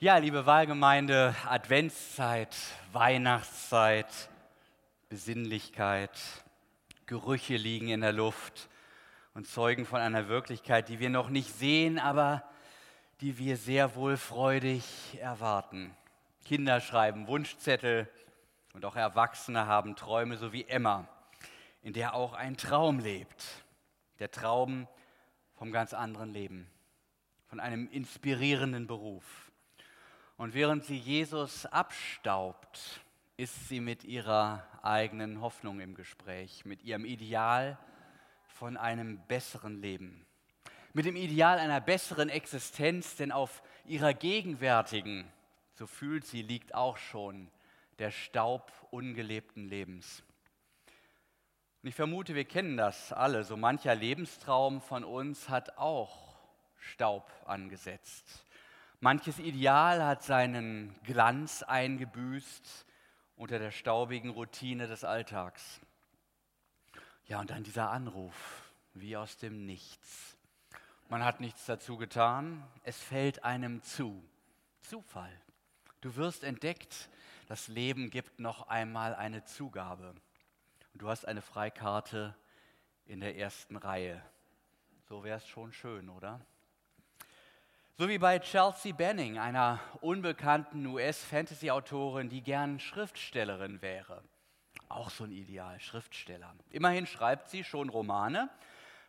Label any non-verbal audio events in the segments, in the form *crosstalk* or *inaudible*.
Ja, liebe Wahlgemeinde, Adventszeit, Weihnachtszeit, Besinnlichkeit, Gerüche liegen in der Luft und zeugen von einer Wirklichkeit, die wir noch nicht sehen, aber die wir sehr wohl freudig erwarten. Kinder schreiben Wunschzettel und auch Erwachsene haben Träume, so wie Emma, in der auch ein Traum lebt. Der Traum vom ganz anderen Leben, von einem inspirierenden Beruf. Und während sie Jesus abstaubt, ist sie mit ihrer eigenen Hoffnung im Gespräch, mit ihrem Ideal von einem besseren Leben, mit dem Ideal einer besseren Existenz, denn auf ihrer gegenwärtigen, so fühlt sie, liegt auch schon der Staub ungelebten Lebens. Und ich vermute, wir kennen das alle. So mancher Lebenstraum von uns hat auch Staub angesetzt. Manches Ideal hat seinen Glanz eingebüßt unter der staubigen Routine des Alltags. Ja, und dann dieser Anruf, wie aus dem Nichts. Man hat nichts dazu getan, es fällt einem zu. Zufall. Du wirst entdeckt, das Leben gibt noch einmal eine Zugabe. Und du hast eine Freikarte in der ersten Reihe. So wäre es schon schön, oder? So wie bei Chelsea Benning, einer unbekannten US-Fantasy-Autorin, die gern Schriftstellerin wäre. Auch so ein Ideal, Schriftsteller. Immerhin schreibt sie schon Romane.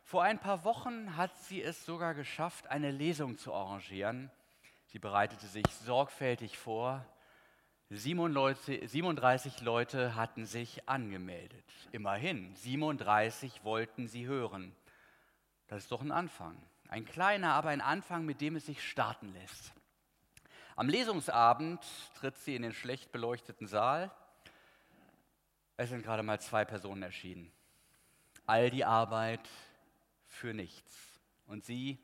Vor ein paar Wochen hat sie es sogar geschafft, eine Lesung zu arrangieren. Sie bereitete sich sorgfältig vor, 37 Leute hatten sich angemeldet. Immerhin, 37 wollten sie hören. Das ist doch ein Anfang. Ein kleiner, aber ein Anfang, mit dem es sich starten lässt. Am Lesungsabend tritt sie in den schlecht beleuchteten Saal. Es sind gerade mal zwei Personen erschienen. All die Arbeit für nichts. Und sie,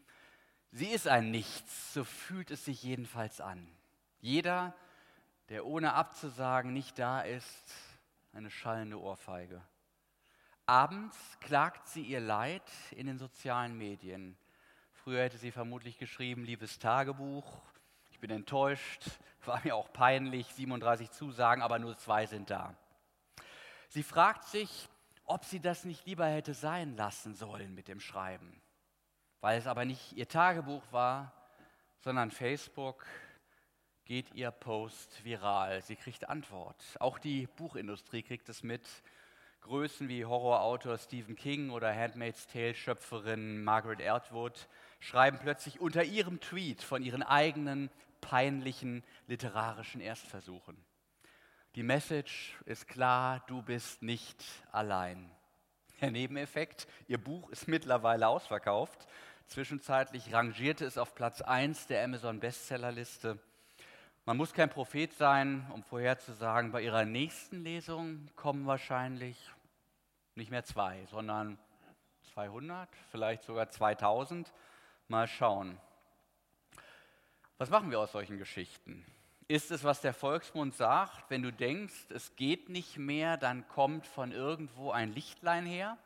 sie ist ein Nichts, so fühlt es sich jedenfalls an. Jeder der ohne abzusagen nicht da ist, eine schallende Ohrfeige. Abends klagt sie ihr Leid in den sozialen Medien. Früher hätte sie vermutlich geschrieben, liebes Tagebuch, ich bin enttäuscht, war mir auch peinlich, 37 Zusagen, aber nur zwei sind da. Sie fragt sich, ob sie das nicht lieber hätte sein lassen sollen mit dem Schreiben, weil es aber nicht ihr Tagebuch war, sondern Facebook, geht ihr Post viral. Sie kriegt Antwort. Auch die Buchindustrie kriegt es mit. Größen wie Horrorautor Stephen King oder Handmaid's Tale-Schöpferin Margaret Atwood schreiben plötzlich unter ihrem Tweet von ihren eigenen peinlichen literarischen Erstversuchen. Die Message ist klar, du bist nicht allein. Der Nebeneffekt, ihr Buch ist mittlerweile ausverkauft. Zwischenzeitlich rangierte es auf Platz 1 der Amazon Bestsellerliste. Man muss kein Prophet sein, um vorherzusagen, bei ihrer nächsten Lesung kommen wahrscheinlich nicht mehr zwei, sondern 200, vielleicht sogar 2000. Mal schauen. Was machen wir aus solchen Geschichten? Ist es, was der Volksmund sagt, wenn du denkst, es geht nicht mehr, dann kommt von irgendwo ein Lichtlein her?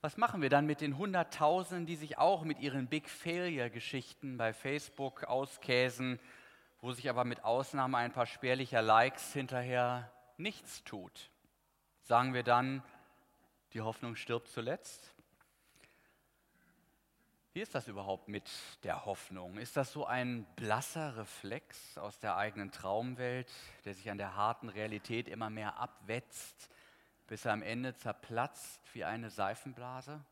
Was machen wir dann mit den Hunderttausenden, die sich auch mit ihren Big Failure-Geschichten bei Facebook auskäsen wo sich aber mit Ausnahme ein paar spärlicher Likes hinterher nichts tut. Sagen wir dann, die Hoffnung stirbt zuletzt? Wie ist das überhaupt mit der Hoffnung? Ist das so ein blasser Reflex aus der eigenen Traumwelt, der sich an der harten Realität immer mehr abwetzt, bis er am Ende zerplatzt wie eine Seifenblase?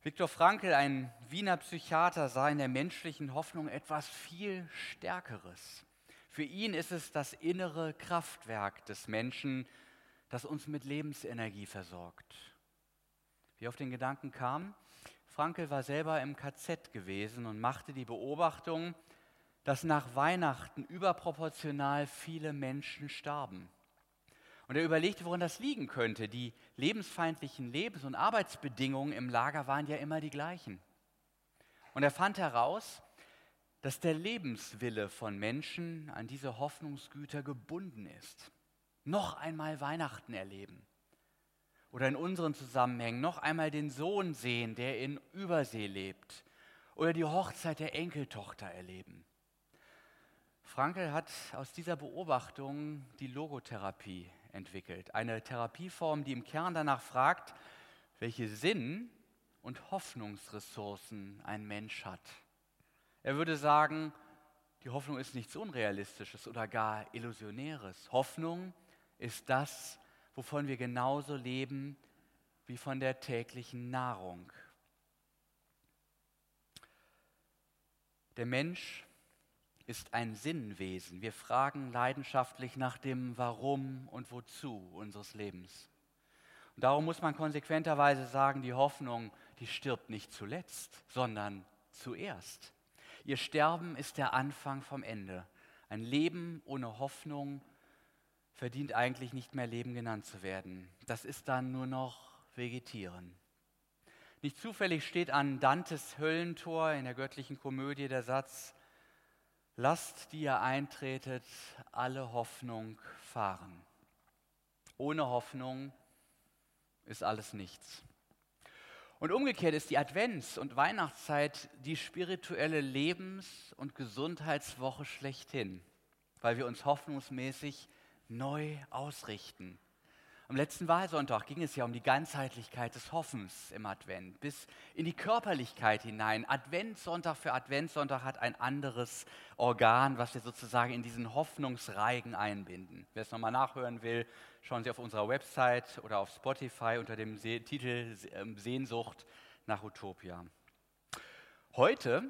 Viktor Frankl, ein Wiener Psychiater, sah in der menschlichen Hoffnung etwas viel Stärkeres. Für ihn ist es das innere Kraftwerk des Menschen, das uns mit Lebensenergie versorgt. Wie auf den Gedanken kam, Frankl war selber im KZ gewesen und machte die Beobachtung, dass nach Weihnachten überproportional viele Menschen starben. Und er überlegte, woran das liegen könnte. Die lebensfeindlichen Lebens- und Arbeitsbedingungen im Lager waren ja immer die gleichen. Und er fand heraus, dass der Lebenswille von Menschen an diese Hoffnungsgüter gebunden ist. Noch einmal Weihnachten erleben. Oder in unseren Zusammenhängen noch einmal den Sohn sehen, der in Übersee lebt. oder die Hochzeit der Enkeltochter erleben. Frankel hat aus dieser Beobachtung die Logotherapie entwickelt, eine Therapieform, die im Kern danach fragt, welche Sinn und Hoffnungsressourcen ein Mensch hat. Er würde sagen, die Hoffnung ist nichts Unrealistisches oder gar Illusionäres. Hoffnung ist das, wovon wir genauso leben wie von der täglichen Nahrung. Der Mensch ist ein Sinnwesen. Wir fragen leidenschaftlich nach dem Warum und Wozu unseres Lebens. Und darum muss man konsequenterweise sagen, die Hoffnung, die stirbt nicht zuletzt, sondern zuerst. Ihr Sterben ist der Anfang vom Ende. Ein Leben ohne Hoffnung verdient eigentlich nicht mehr Leben genannt zu werden. Das ist dann nur noch Vegetieren. Nicht zufällig steht an Dantes Höllentor in der göttlichen Komödie der Satz, lasst, die ihr eintretet, alle Hoffnung fahren. Ohne Hoffnung ist alles nichts. Und umgekehrt ist die Advents- und Weihnachtszeit die spirituelle Lebens- und Gesundheitswoche schlechthin, weil wir uns hoffnungsmäßig neu ausrichten am letzten Wahlsonntag ging es ja um die Ganzheitlichkeit des Hoffens im Advent, bis in die Körperlichkeit hinein. Adventssonntag für Adventssonntag hat ein anderes Organ, was wir sozusagen in diesen Hoffnungsreigen einbinden. Wer es nochmal nachhören will, schauen Sie auf unserer Website oder auf Spotify unter dem Titel ähm, Sehnsucht nach Utopia. Heute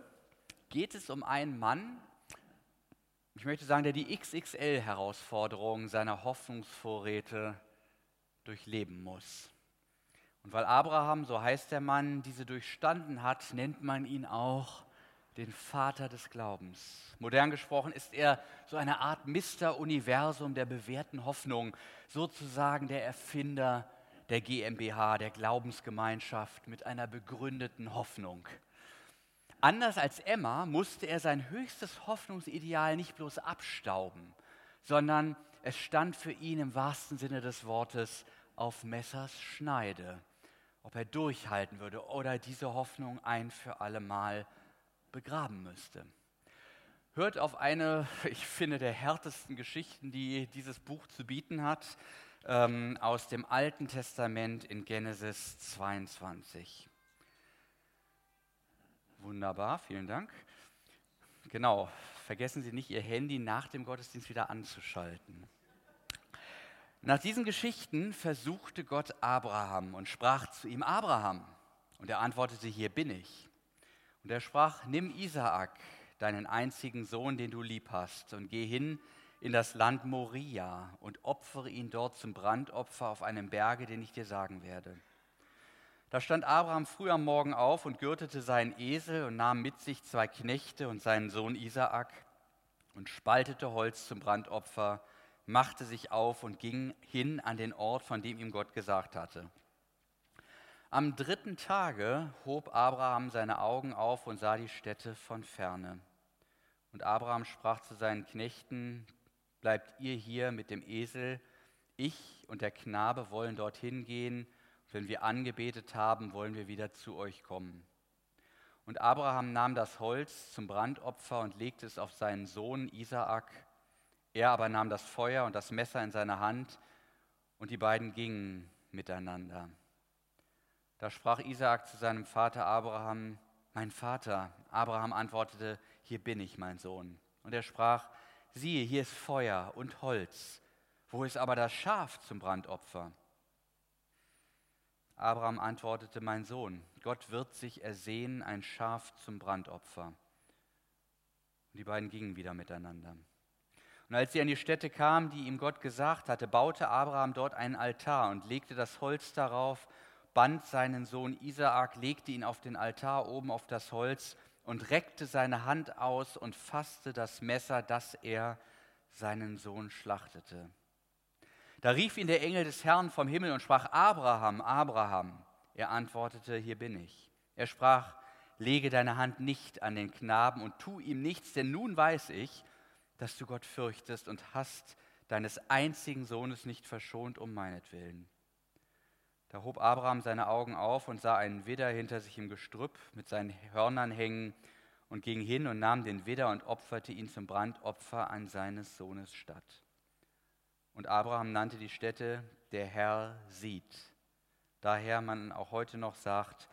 geht es um einen Mann, ich möchte sagen, der die XXL-Herausforderung seiner Hoffnungsvorräte durchleben muss. Und weil Abraham, so heißt der Mann, diese durchstanden hat, nennt man ihn auch den Vater des Glaubens. Modern gesprochen ist er so eine Art Mister-Universum der bewährten Hoffnung, sozusagen der Erfinder der GmbH, der Glaubensgemeinschaft mit einer begründeten Hoffnung. Anders als Emma musste er sein höchstes Hoffnungsideal nicht bloß abstauben, sondern es stand für ihn im wahrsten Sinne des Wortes auf Messers Schneide, ob er durchhalten würde oder diese Hoffnung ein für alle Mal begraben müsste. Hört auf eine, *laughs* ich finde, der härtesten Geschichten, die dieses Buch zu bieten hat, ähm, aus dem Alten Testament in Genesis 22. Wunderbar, vielen Dank. Genau, vergessen Sie nicht, Ihr Handy nach dem Gottesdienst wieder anzuschalten. Nach diesen Geschichten versuchte Gott Abraham und sprach zu ihm, Abraham. Und er antwortete, hier bin ich. Und er sprach, nimm Isaak, deinen einzigen Sohn, den du lieb hast, und geh hin in das Land Moria und opfere ihn dort zum Brandopfer auf einem Berge, den ich dir sagen werde. Da stand Abraham früh am Morgen auf und gürtete seinen Esel und nahm mit sich zwei Knechte und seinen Sohn Isaak und spaltete Holz zum Brandopfer machte sich auf und ging hin an den Ort, von dem ihm Gott gesagt hatte. Am dritten Tage hob Abraham seine Augen auf und sah die Städte von ferne. Und Abraham sprach zu seinen Knechten, bleibt ihr hier mit dem Esel, ich und der Knabe wollen dorthin gehen, wenn wir angebetet haben, wollen wir wieder zu euch kommen. Und Abraham nahm das Holz zum Brandopfer und legte es auf seinen Sohn Isaak, er aber nahm das Feuer und das Messer in seine Hand und die beiden gingen miteinander. Da sprach Isaak zu seinem Vater Abraham, mein Vater. Abraham antwortete, hier bin ich, mein Sohn. Und er sprach, siehe, hier ist Feuer und Holz. Wo ist aber das Schaf zum Brandopfer? Abraham antwortete, mein Sohn, Gott wird sich ersehen ein Schaf zum Brandopfer. Und die beiden gingen wieder miteinander. Und als sie an die Stätte kamen, die ihm Gott gesagt hatte, baute Abraham dort einen Altar und legte das Holz darauf, band seinen Sohn Isaak, legte ihn auf den Altar oben auf das Holz und reckte seine Hand aus und fasste das Messer, dass er seinen Sohn schlachtete. Da rief ihn der Engel des Herrn vom Himmel und sprach, Abraham, Abraham. Er antwortete, hier bin ich. Er sprach, lege deine Hand nicht an den Knaben und tu ihm nichts, denn nun weiß ich, dass du Gott fürchtest und hast deines einzigen Sohnes nicht verschont um meinetwillen. Da hob Abraham seine Augen auf und sah einen Widder hinter sich im Gestrüpp mit seinen Hörnern hängen und ging hin und nahm den Widder und opferte ihn zum Brandopfer an seines Sohnes statt. Und Abraham nannte die Stätte, der Herr sieht. Daher man auch heute noch sagt,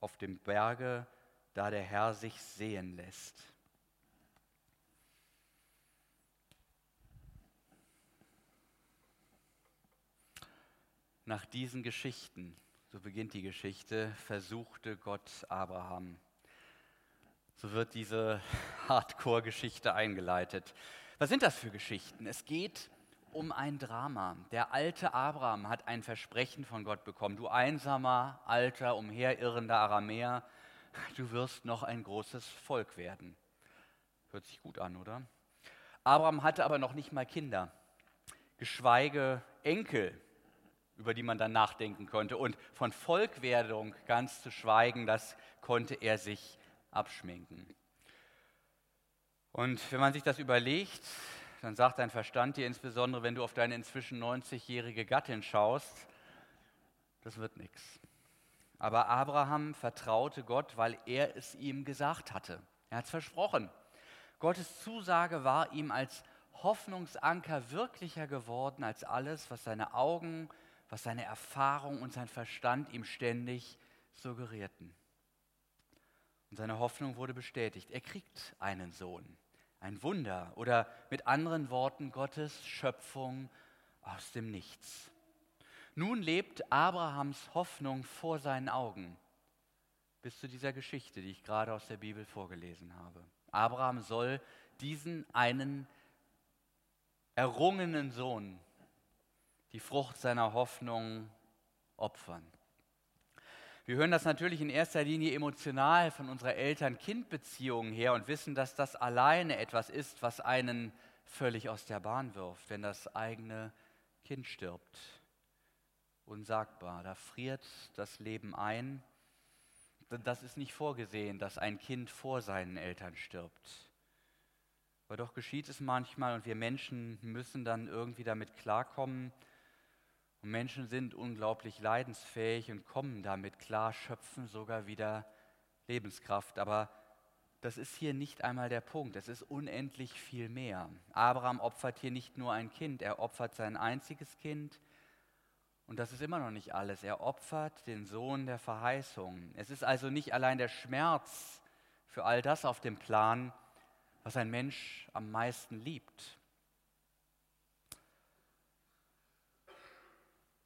auf dem Berge, da der Herr sich sehen lässt. Nach diesen Geschichten, so beginnt die Geschichte, versuchte Gott Abraham. So wird diese *laughs* Hardcore-Geschichte eingeleitet. Was sind das für Geschichten? Es geht um ein Drama. Der alte Abraham hat ein Versprechen von Gott bekommen. Du einsamer, alter, umherirrender Aramäer, du wirst noch ein großes Volk werden. Hört sich gut an, oder? Abraham hatte aber noch nicht mal Kinder, geschweige Enkel, über die man dann nachdenken konnte. Und von Volkwerdung ganz zu schweigen, das konnte er sich abschminken. Und wenn man sich das überlegt, dann sagt dein Verstand dir insbesondere, wenn du auf deine inzwischen 90-jährige Gattin schaust, das wird nichts. Aber Abraham vertraute Gott, weil er es ihm gesagt hatte. Er hat es versprochen. Gottes Zusage war ihm als Hoffnungsanker wirklicher geworden als alles, was seine Augen, was seine Erfahrung und sein Verstand ihm ständig suggerierten. Und seine Hoffnung wurde bestätigt. Er kriegt einen Sohn ein Wunder oder mit anderen Worten Gottes Schöpfung aus dem Nichts. Nun lebt Abrahams Hoffnung vor seinen Augen bis zu dieser Geschichte, die ich gerade aus der Bibel vorgelesen habe. Abraham soll diesen einen errungenen Sohn, die Frucht seiner Hoffnung, opfern. Wir hören das natürlich in erster Linie emotional von unserer Eltern-Kind-Beziehung her und wissen, dass das alleine etwas ist, was einen völlig aus der Bahn wirft, wenn das eigene Kind stirbt. Unsagbar, da friert das Leben ein. Das ist nicht vorgesehen, dass ein Kind vor seinen Eltern stirbt. Aber doch geschieht es manchmal und wir Menschen müssen dann irgendwie damit klarkommen, und Menschen sind unglaublich leidensfähig und kommen damit klar, schöpfen sogar wieder Lebenskraft. Aber das ist hier nicht einmal der Punkt. Es ist unendlich viel mehr. Abraham opfert hier nicht nur ein Kind, er opfert sein einziges Kind. Und das ist immer noch nicht alles. Er opfert den Sohn der Verheißung. Es ist also nicht allein der Schmerz für all das auf dem Plan, was ein Mensch am meisten liebt.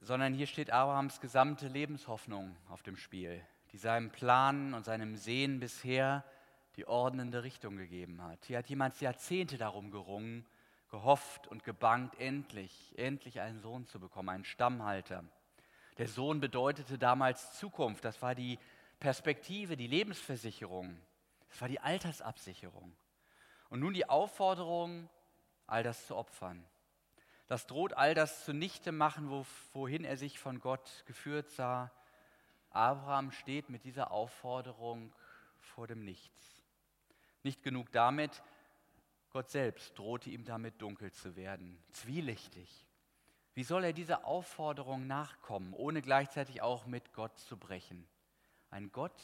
Sondern hier steht Abrahams gesamte Lebenshoffnung auf dem Spiel, die seinem Plan und seinem Sehen bisher die ordnende Richtung gegeben hat. Hier hat jemand Jahrzehnte darum gerungen, gehofft und gebangt, endlich, endlich einen Sohn zu bekommen, einen Stammhalter. Der Sohn bedeutete damals Zukunft, das war die Perspektive, die Lebensversicherung, das war die Altersabsicherung. Und nun die Aufforderung, all das zu opfern. Das droht all das zunichte machen, wohin er sich von Gott geführt sah. Abraham steht mit dieser Aufforderung vor dem Nichts. Nicht genug damit, Gott selbst drohte ihm damit dunkel zu werden, zwielichtig. Wie soll er dieser Aufforderung nachkommen, ohne gleichzeitig auch mit Gott zu brechen? Ein Gott,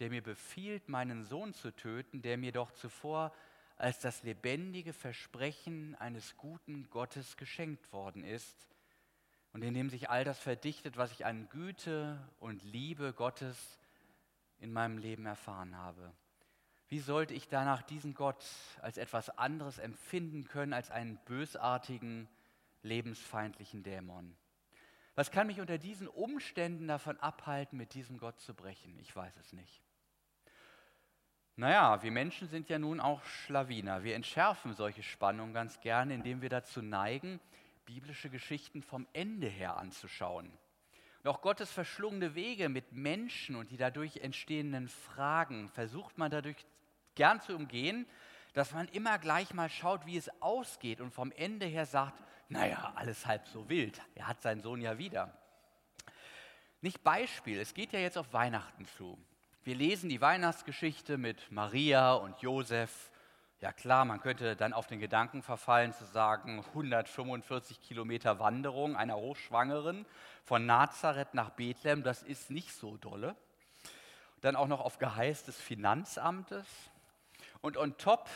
der mir befiehlt, meinen Sohn zu töten, der mir doch zuvor als das lebendige Versprechen eines guten Gottes geschenkt worden ist und in dem sich all das verdichtet, was ich an Güte und Liebe Gottes in meinem Leben erfahren habe. Wie sollte ich danach diesen Gott als etwas anderes empfinden können als einen bösartigen, lebensfeindlichen Dämon? Was kann mich unter diesen Umständen davon abhalten, mit diesem Gott zu brechen? Ich weiß es nicht. Naja, wir Menschen sind ja nun auch Schlawiner. Wir entschärfen solche Spannungen ganz gerne, indem wir dazu neigen, biblische Geschichten vom Ende her anzuschauen. Auch Gottes verschlungene Wege mit Menschen und die dadurch entstehenden Fragen versucht man dadurch gern zu umgehen, dass man immer gleich mal schaut, wie es ausgeht und vom Ende her sagt, naja, alles halb so wild, er hat seinen Sohn ja wieder. Nicht Beispiel, es geht ja jetzt auf Weihnachten zu. Wir lesen die Weihnachtsgeschichte mit Maria und Josef. Ja klar, man könnte dann auf den Gedanken verfallen zu sagen, 145 Kilometer Wanderung einer Hochschwangeren von Nazareth nach Bethlehem, das ist nicht so dolle. Dann auch noch auf Geheiß des Finanzamtes und on top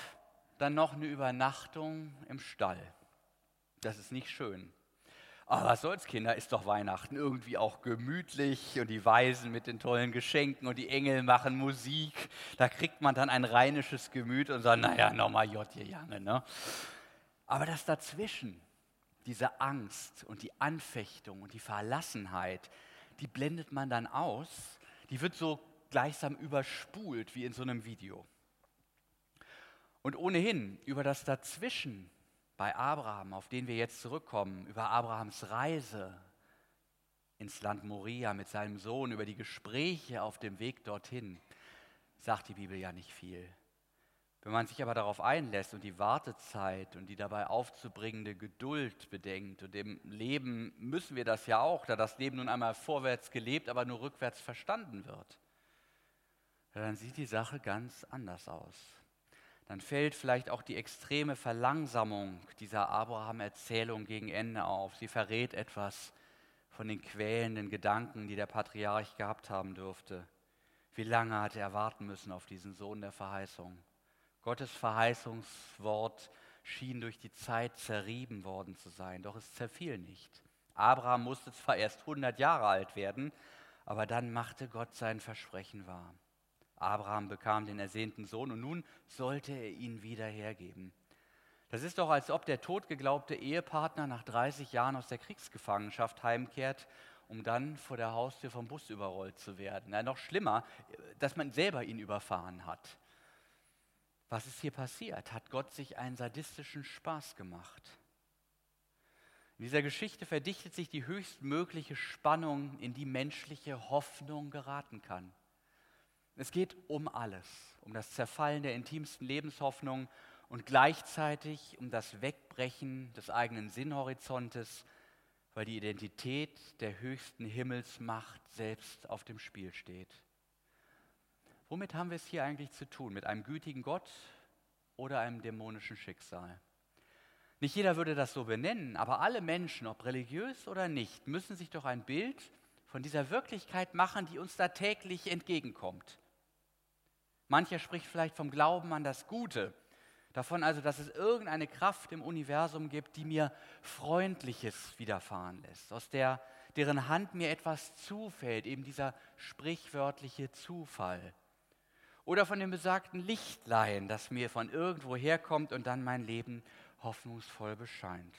dann noch eine Übernachtung im Stall. Das ist nicht schön. Aber was soll's, Kinder, ist doch Weihnachten irgendwie auch gemütlich und die Weisen mit den tollen Geschenken und die Engel machen Musik. Da kriegt man dann ein rheinisches Gemüt und sagt, naja, nochmal J, ihr Jange. Ne? Aber das dazwischen, diese Angst und die Anfechtung und die Verlassenheit, die blendet man dann aus. Die wird so gleichsam überspult wie in so einem Video. Und ohnehin über das Dazwischen bei Abraham, auf den wir jetzt zurückkommen, über Abrahams Reise ins Land Moria mit seinem Sohn, über die Gespräche auf dem Weg dorthin, sagt die Bibel ja nicht viel. Wenn man sich aber darauf einlässt und die Wartezeit und die dabei aufzubringende Geduld bedenkt, und im Leben müssen wir das ja auch, da das Leben nun einmal vorwärts gelebt, aber nur rückwärts verstanden wird, dann sieht die Sache ganz anders aus dann fällt vielleicht auch die extreme Verlangsamung dieser Abraham-Erzählung gegen Ende auf. Sie verrät etwas von den quälenden Gedanken, die der Patriarch gehabt haben dürfte. Wie lange hat er warten müssen auf diesen Sohn der Verheißung? Gottes Verheißungswort schien durch die Zeit zerrieben worden zu sein, doch es zerfiel nicht. Abraham musste zwar erst 100 Jahre alt werden, aber dann machte Gott sein Versprechen wahr. Abraham bekam den ersehnten Sohn und nun sollte er ihn wieder hergeben. Das ist doch, als ob der totgeglaubte Ehepartner nach 30 Jahren aus der Kriegsgefangenschaft heimkehrt, um dann vor der Haustür vom Bus überrollt zu werden. Ja, noch schlimmer, dass man selber ihn überfahren hat. Was ist hier passiert? Hat Gott sich einen sadistischen Spaß gemacht? In dieser Geschichte verdichtet sich die höchstmögliche Spannung, in die menschliche Hoffnung geraten kann. Es geht um alles, um das Zerfallen der intimsten Lebenshoffnung und gleichzeitig um das Wegbrechen des eigenen Sinnhorizontes, weil die Identität der höchsten Himmelsmacht selbst auf dem Spiel steht. Womit haben wir es hier eigentlich zu tun? Mit einem gütigen Gott oder einem dämonischen Schicksal? Nicht jeder würde das so benennen, aber alle Menschen, ob religiös oder nicht, müssen sich doch ein Bild von dieser Wirklichkeit machen, die uns da täglich entgegenkommt. Mancher spricht vielleicht vom Glauben an das Gute, davon also, dass es irgendeine Kraft im Universum gibt, die mir Freundliches widerfahren lässt, aus der, deren Hand mir etwas zufällt, eben dieser sprichwörtliche Zufall. Oder von dem besagten Lichtlein, das mir von irgendwo herkommt und dann mein Leben hoffnungsvoll bescheint.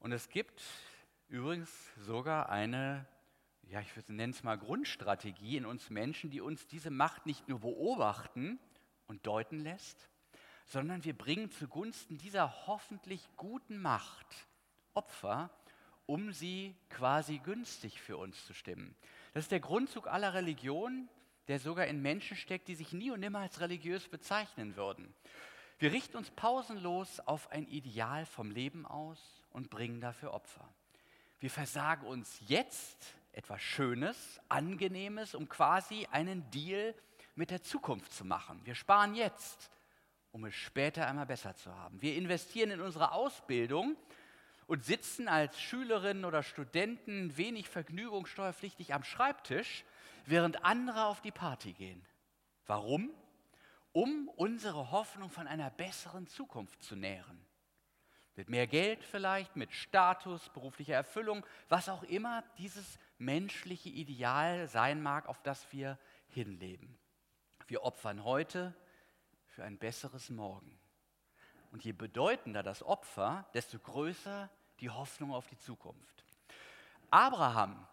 Und es gibt übrigens sogar eine ja, ich nenne es mal Grundstrategie in uns Menschen, die uns diese Macht nicht nur beobachten und deuten lässt, sondern wir bringen zugunsten dieser hoffentlich guten Macht Opfer, um sie quasi günstig für uns zu stimmen. Das ist der Grundzug aller Religionen, der sogar in Menschen steckt, die sich nie und nimmer als religiös bezeichnen würden. Wir richten uns pausenlos auf ein Ideal vom Leben aus und bringen dafür Opfer. Wir versagen uns jetzt etwas Schönes, Angenehmes, um quasi einen Deal mit der Zukunft zu machen. Wir sparen jetzt, um es später einmal besser zu haben. Wir investieren in unsere Ausbildung und sitzen als Schülerinnen oder Studenten wenig vergnügungssteuerpflichtig am Schreibtisch, während andere auf die Party gehen. Warum? Um unsere Hoffnung von einer besseren Zukunft zu nähren. Mit mehr Geld vielleicht, mit Status, beruflicher Erfüllung, was auch immer dieses menschliche Ideal sein mag, auf das wir hinleben. Wir opfern heute für ein besseres Morgen. Und je bedeutender das Opfer, desto größer die Hoffnung auf die Zukunft. Abraham,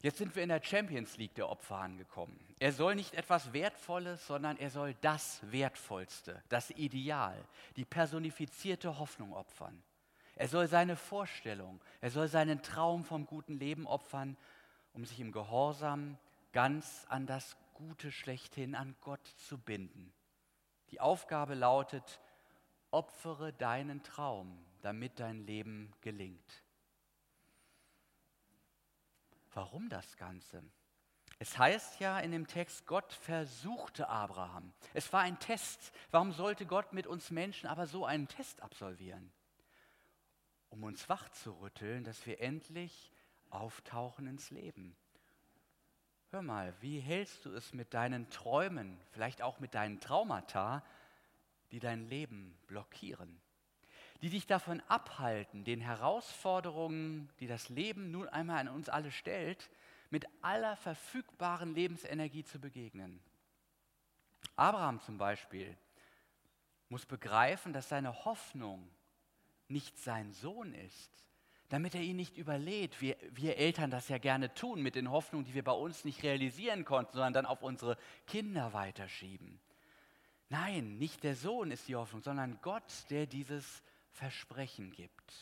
jetzt sind wir in der Champions League der Opfer angekommen. Er soll nicht etwas Wertvolles, sondern er soll das Wertvollste, das Ideal, die personifizierte Hoffnung opfern. Er soll seine Vorstellung, er soll seinen Traum vom guten Leben opfern, um sich im Gehorsam ganz an das Gute schlechthin, an Gott zu binden. Die Aufgabe lautet, opfere deinen Traum, damit dein Leben gelingt. Warum das Ganze? Es heißt ja in dem Text, Gott versuchte Abraham. Es war ein Test. Warum sollte Gott mit uns Menschen aber so einen Test absolvieren? Um uns wach zu rütteln, dass wir endlich auftauchen ins Leben. Hör mal, wie hältst du es mit deinen Träumen, vielleicht auch mit deinen Traumata, die dein Leben blockieren? Die dich davon abhalten, den Herausforderungen, die das Leben nun einmal an uns alle stellt, mit aller verfügbaren Lebensenergie zu begegnen. Abraham zum Beispiel muss begreifen, dass seine Hoffnung nicht sein Sohn ist, damit er ihn nicht überlädt. Wir, wir Eltern das ja gerne tun mit den Hoffnungen, die wir bei uns nicht realisieren konnten, sondern dann auf unsere Kinder weiterschieben. Nein, nicht der Sohn ist die Hoffnung, sondern Gott, der dieses Versprechen gibt.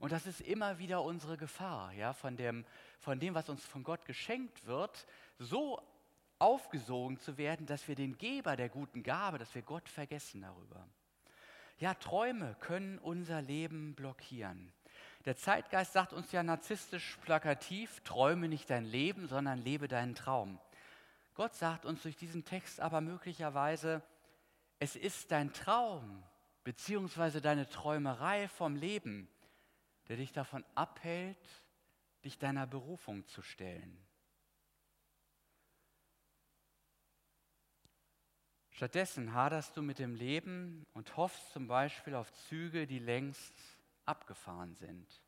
Und das ist immer wieder unsere Gefahr, ja, von dem, von dem, was uns von Gott geschenkt wird, so aufgesogen zu werden, dass wir den Geber der guten Gabe, dass wir Gott vergessen darüber. Ja, Träume können unser Leben blockieren. Der Zeitgeist sagt uns ja narzisstisch plakativ, träume nicht dein Leben, sondern lebe deinen Traum. Gott sagt uns durch diesen Text aber möglicherweise, es ist dein Traum beziehungsweise deine Träumerei vom Leben, der dich davon abhält, dich deiner Berufung zu stellen. Stattdessen haderst du mit dem Leben und hoffst zum Beispiel auf Züge, die längst abgefahren sind.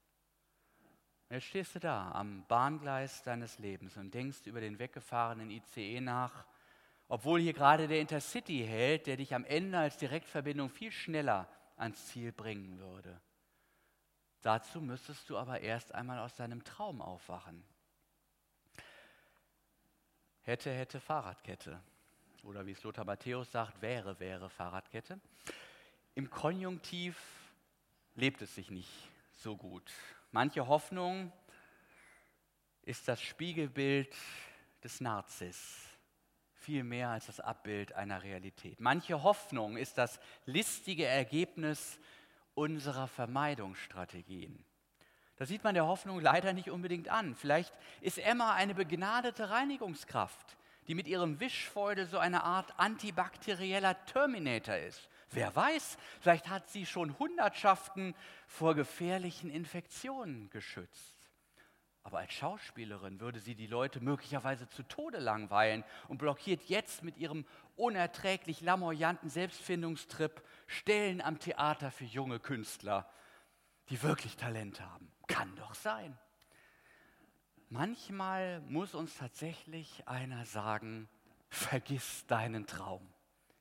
jetzt stehst du da am Bahngleis deines Lebens und denkst über den weggefahrenen ICE nach, obwohl hier gerade der Intercity hält, der dich am Ende als Direktverbindung viel schneller ans Ziel bringen würde. Dazu müsstest du aber erst einmal aus deinem Traum aufwachen. Hätte, hätte Fahrradkette. Oder wie es Lothar Matthäus sagt, wäre, wäre Fahrradkette. Im Konjunktiv lebt es sich nicht so gut. Manche Hoffnung ist das Spiegelbild des Narzis, viel mehr als das Abbild einer Realität. Manche Hoffnung ist das listige Ergebnis unserer Vermeidungsstrategien. Das sieht man der Hoffnung leider nicht unbedingt an. Vielleicht ist Emma eine begnadete Reinigungskraft, die mit ihrem Wischfeudel so eine Art antibakterieller Terminator ist. Wer weiß, vielleicht hat sie schon Hundertschaften vor gefährlichen Infektionen geschützt. Aber als Schauspielerin würde sie die Leute möglicherweise zu Tode langweilen und blockiert jetzt mit ihrem unerträglich lamoyanten Selbstfindungstrip Stellen am Theater für junge Künstler, die wirklich Talent haben. Kann doch sein. Manchmal muss uns tatsächlich einer sagen, vergiss deinen Traum,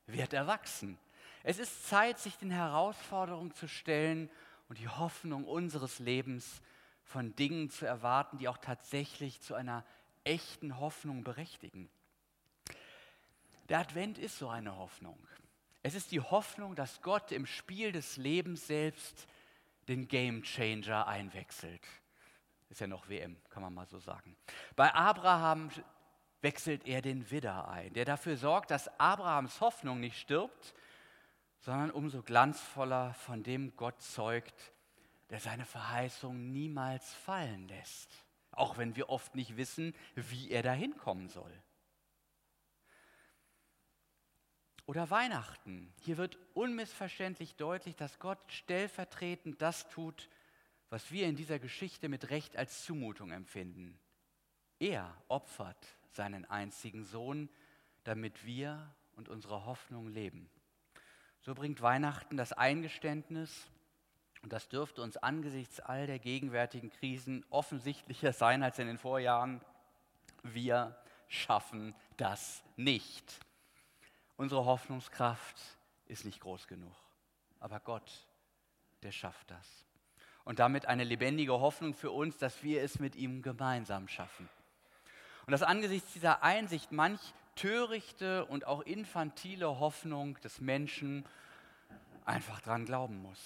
werd erwachsen. Es ist Zeit, sich den Herausforderungen zu stellen und die Hoffnung unseres Lebens von Dingen zu erwarten, die auch tatsächlich zu einer echten Hoffnung berechtigen. Der Advent ist so eine Hoffnung. Es ist die Hoffnung, dass Gott im Spiel des Lebens selbst den Game Changer einwechselt. Ist ja noch WM, kann man mal so sagen. Bei Abraham wechselt er den Widder ein, der dafür sorgt, dass Abrahams Hoffnung nicht stirbt, sondern umso glanzvoller von dem Gott zeugt, der seine Verheißung niemals fallen lässt, auch wenn wir oft nicht wissen, wie er dahin kommen soll. Oder Weihnachten. Hier wird unmissverständlich deutlich, dass Gott stellvertretend das tut, was wir in dieser Geschichte mit Recht als Zumutung empfinden. Er opfert seinen einzigen Sohn, damit wir und unsere Hoffnung leben. So bringt Weihnachten das Eingeständnis, und das dürfte uns angesichts all der gegenwärtigen Krisen offensichtlicher sein als in den Vorjahren, wir schaffen das nicht. Unsere Hoffnungskraft ist nicht groß genug, aber Gott, der schafft das. Und damit eine lebendige Hoffnung für uns, dass wir es mit ihm gemeinsam schaffen. Und dass angesichts dieser Einsicht manch törichte und auch infantile Hoffnung des Menschen einfach dran glauben muss.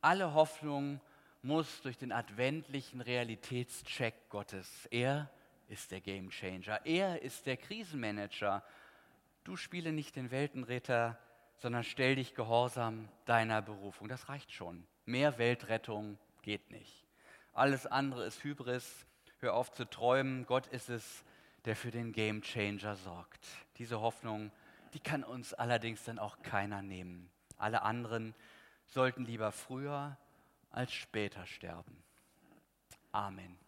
Alle Hoffnung muss durch den adventlichen Realitätscheck Gottes. Er ist der Gamechanger, er ist der Krisenmanager. Du spiele nicht den Weltenritter, sondern stell dich gehorsam deiner Berufung. Das reicht schon. Mehr Weltrettung geht nicht. Alles andere ist Hybris. Hör auf zu träumen. Gott ist es, der für den Game Changer sorgt. Diese Hoffnung, die kann uns allerdings dann auch keiner nehmen. Alle anderen sollten lieber früher als später sterben. Amen.